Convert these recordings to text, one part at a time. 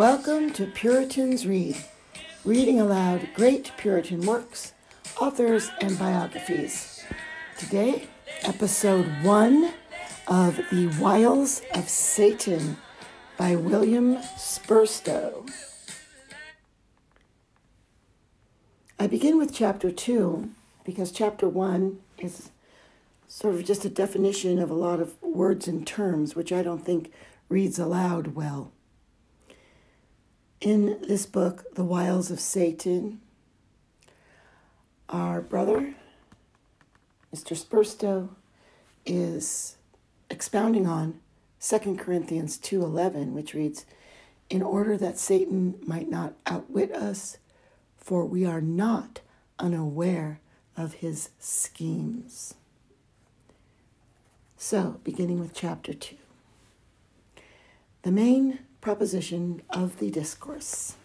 Welcome to Puritans Read, reading aloud great Puritan works, authors, and biographies. Today, episode one of The Wiles of Satan by William Spurstowe. I begin with chapter two because chapter one is sort of just a definition of a lot of words and terms, which I don't think reads aloud well. In this book, The Wiles of Satan, our brother, Mr. Spurstowe, is expounding on 2 Corinthians 2:11, which reads, "In order that Satan might not outwit us, for we are not unaware of his schemes." So, beginning with chapter 2. The main proposition of the discourse.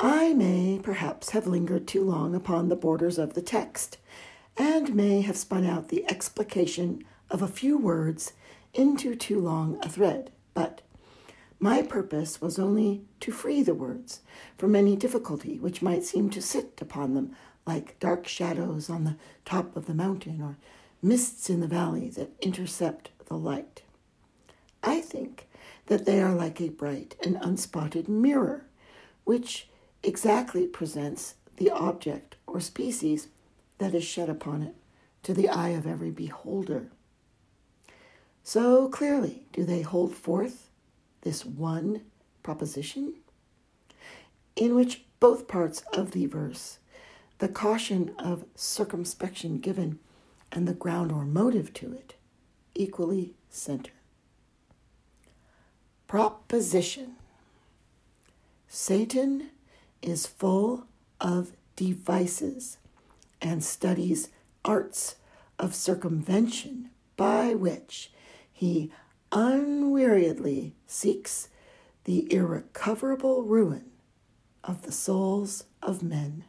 I may perhaps have lingered too long upon the borders of the text, and may have spun out the explication of a few words into too long a thread, but my purpose was only to free the words from any difficulty which might seem to sit upon them like dark shadows on the top of the mountain or mists in the valley that intercept the light. I think that they are like a bright and unspotted mirror, which exactly presents the object or species that is shed upon it to the eye of every beholder. So clearly do they hold forth this one proposition, in which both parts of the verse, the caution of circumspection given and the ground or motive to it equally center. Proposition Satan is full of devices and studies arts of circumvention by which he unweariedly seeks the irrecoverable ruin of the souls of men.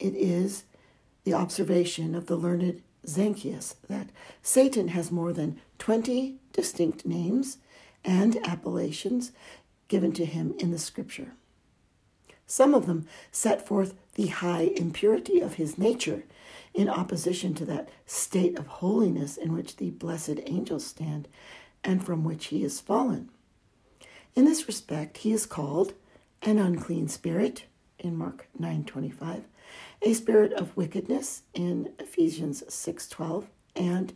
It is the observation of the learned Zanchius that Satan has more than 20 distinct names and appellations given to him in the scripture. Some of them set forth the high impurity of his nature in opposition to that state of holiness in which the blessed angels stand and from which he is fallen. In this respect, he is called an unclean spirit in Mark 9:25 a spirit of wickedness in Ephesians 6:12 and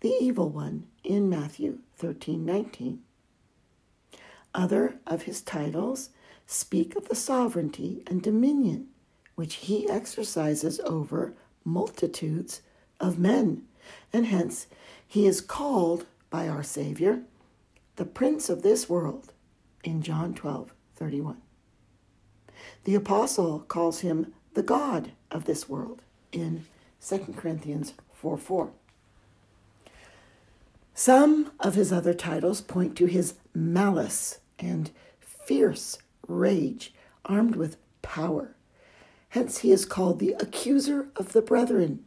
the evil one in Matthew 13:19. Other of his titles speak of the sovereignty and dominion which he exercises over multitudes of men, and hence he is called by our Savior the prince of this world in John 12:31. The apostle calls him the God of this world in 2 Corinthians 4 4. Some of his other titles point to his malice and fierce rage, armed with power. Hence he is called the accuser of the brethren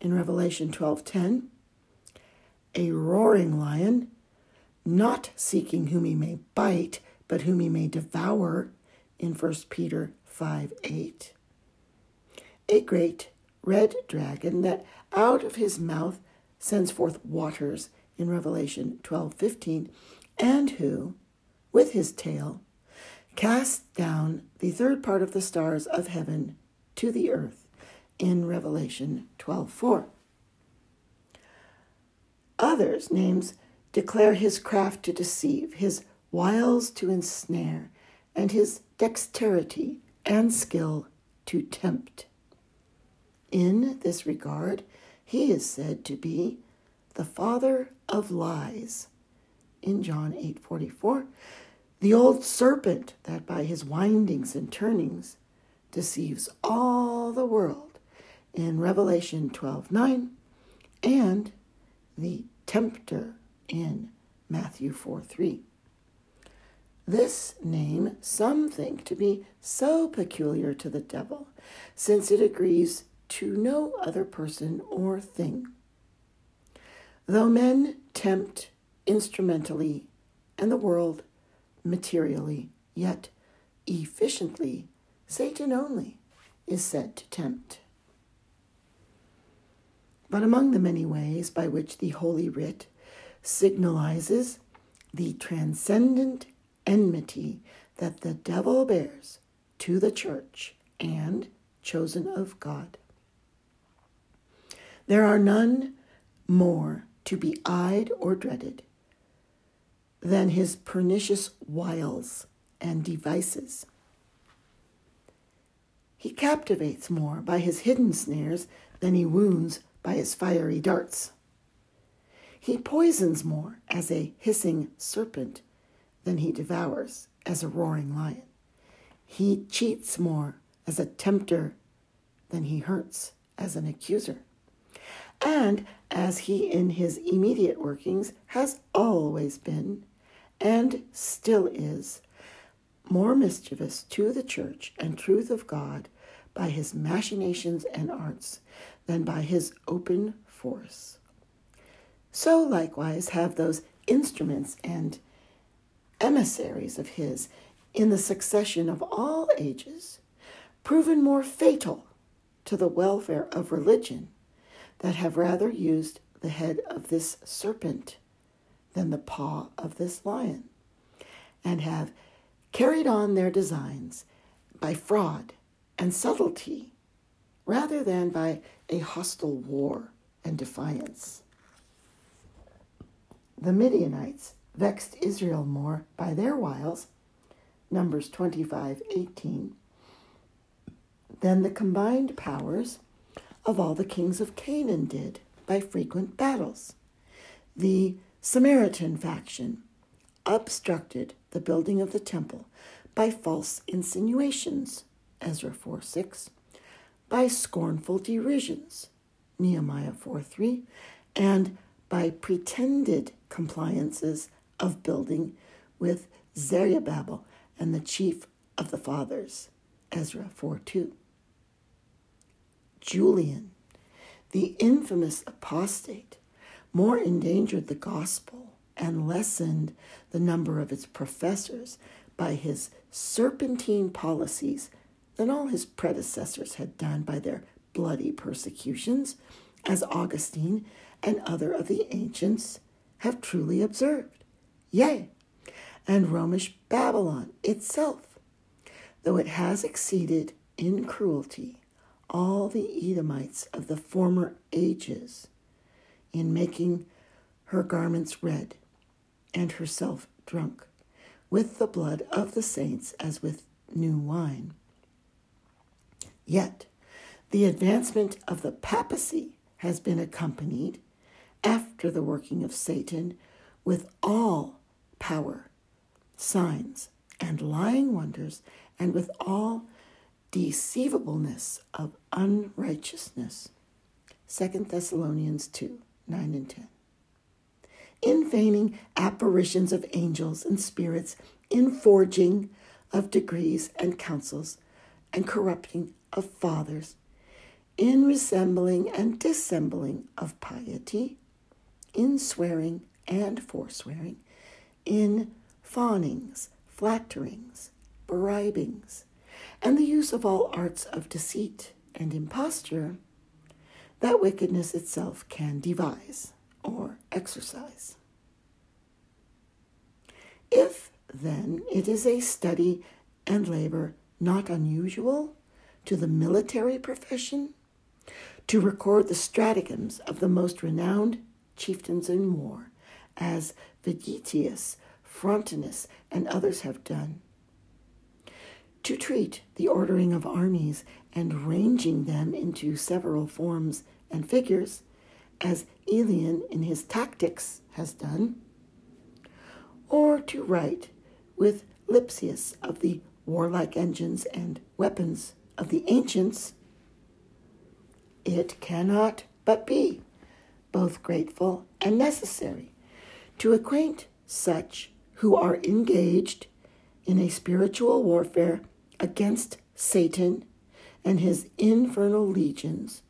in Revelation 12:10, a roaring lion, not seeking whom he may bite, but whom he may devour in 1 Peter 5 8 a great red dragon that out of his mouth sends forth waters in Revelation 12:15 and who with his tail casts down the third part of the stars of heaven to the earth in Revelation 12:4 Others names declare his craft to deceive his wiles to ensnare and his dexterity and skill to tempt in this regard, he is said to be the father of lies. In John 8:44, the old serpent that by his windings and turnings deceives all the world in Revelation 12:9 and the tempter in Matthew 4:3. This name some think to be so peculiar to the devil, since it agrees to no other person or thing. Though men tempt instrumentally and the world materially, yet efficiently, Satan only is said to tempt. But among the many ways by which the Holy Writ signalizes the transcendent enmity that the devil bears to the church and chosen of God. There are none more to be eyed or dreaded than his pernicious wiles and devices. He captivates more by his hidden snares than he wounds by his fiery darts. He poisons more as a hissing serpent than he devours as a roaring lion. He cheats more as a tempter than he hurts as an accuser. And as he in his immediate workings has always been and still is, more mischievous to the church and truth of God by his machinations and arts than by his open force. So likewise have those instruments and emissaries of his in the succession of all ages proven more fatal to the welfare of religion that have rather used the head of this serpent than the paw of this lion, and have carried on their designs by fraud and subtlety rather than by a hostile war and defiance. The Midianites vexed Israel more by their wiles, Numbers 25 18, than the combined powers of all the kings of Canaan did by frequent battles. The Samaritan faction obstructed the building of the temple by false insinuations, Ezra 4 6, by scornful derisions, Nehemiah 4 3, and by pretended compliances of building with Zerubbabel and the chief of the fathers, Ezra 4 2. Julian, the infamous apostate, more endangered the gospel and lessened the number of its professors by his serpentine policies than all his predecessors had done by their bloody persecutions, as Augustine and other of the ancients have truly observed. Yea, and Romish Babylon itself, though it has exceeded in cruelty all the Edomites of the former ages in making her garments red and herself drunk with the blood of the saints as with new wine. Yet, the advancement of the papacy has been accompanied, after the working of Satan, with all power, signs, and lying wonders, and with all deceivableness of unrighteousness. 2 Thessalonians 2 9 and 10. In feigning apparitions of angels and spirits, in forging of degrees and counsels, and corrupting of fathers, in resembling and dissembling of piety, in swearing and forswearing, in fawnings, flatterings, bribings, and the use of all arts of deceit and imposture that wickedness itself can devise or exercise. If, then, it is a study and labor not unusual to the military profession to record the stratagems of the most renowned chieftains in war, as Vegetius, Frontinus, and others have done, to treat the ordering of armies and ranging them into several forms and figures, as Aelian in his Tactics has done, or to write with Lipsius of the warlike engines and weapons of the ancients, it cannot but be both grateful and necessary to acquaint such who are engaged in a spiritual warfare against Satan and his infernal legions,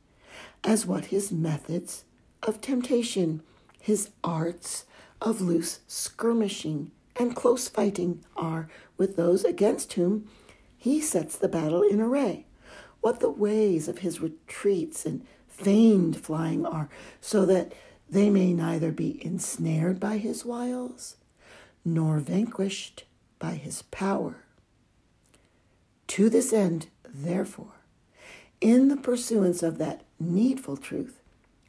as what his methods of temptation, his arts of loose skirmishing and close fighting are with those against whom he sets the battle in array, what the ways of his retreats and feigned flying are, so that they may neither be ensnared by his wiles, nor vanquished by his power. To this end, therefore, in the pursuance of that needful truth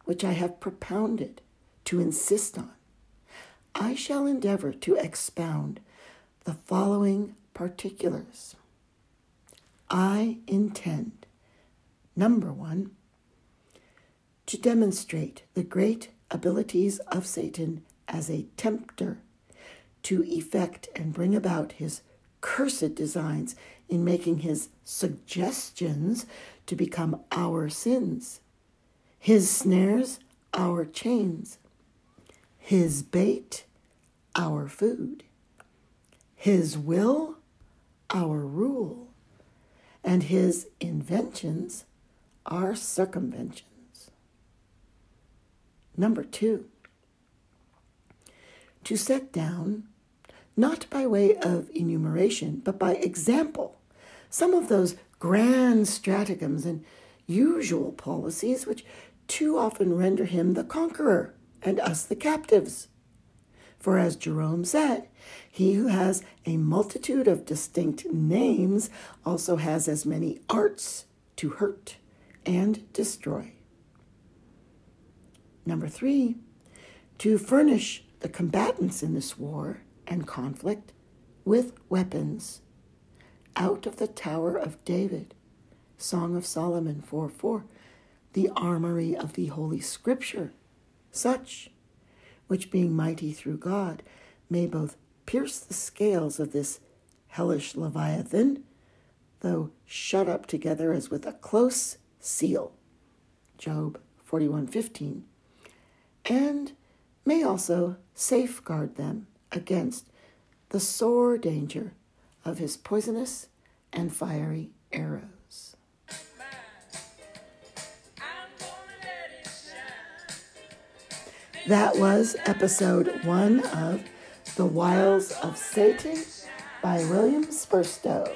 which I have propounded to insist on, I shall endeavor to expound the following particulars. I intend, number one, to demonstrate the great abilities of Satan as a tempter to effect and bring about his cursed designs in making his suggestions to become our sins, his snares, our chains, his bait, our food, his will, our rule, and his inventions, our circumventions. Number two, to set down, not by way of enumeration, but by example, some of those grand stratagems and usual policies which too often render him the conqueror and us the captives. For as Jerome said, he who has a multitude of distinct names also has as many arts to hurt and destroy. Number three, to furnish the combatants in this war and conflict with weapons out of the Tower of David. Song of Solomon 4 4. The armory of the Holy Scripture, such which being mighty through God may both pierce the scales of this hellish Leviathan, though shut up together as with a close seal. Job 41:15. And may also safeguard them against the sore danger of his poisonous and fiery arrows. That was episode one of The Wiles of Satan by William Spurstowe.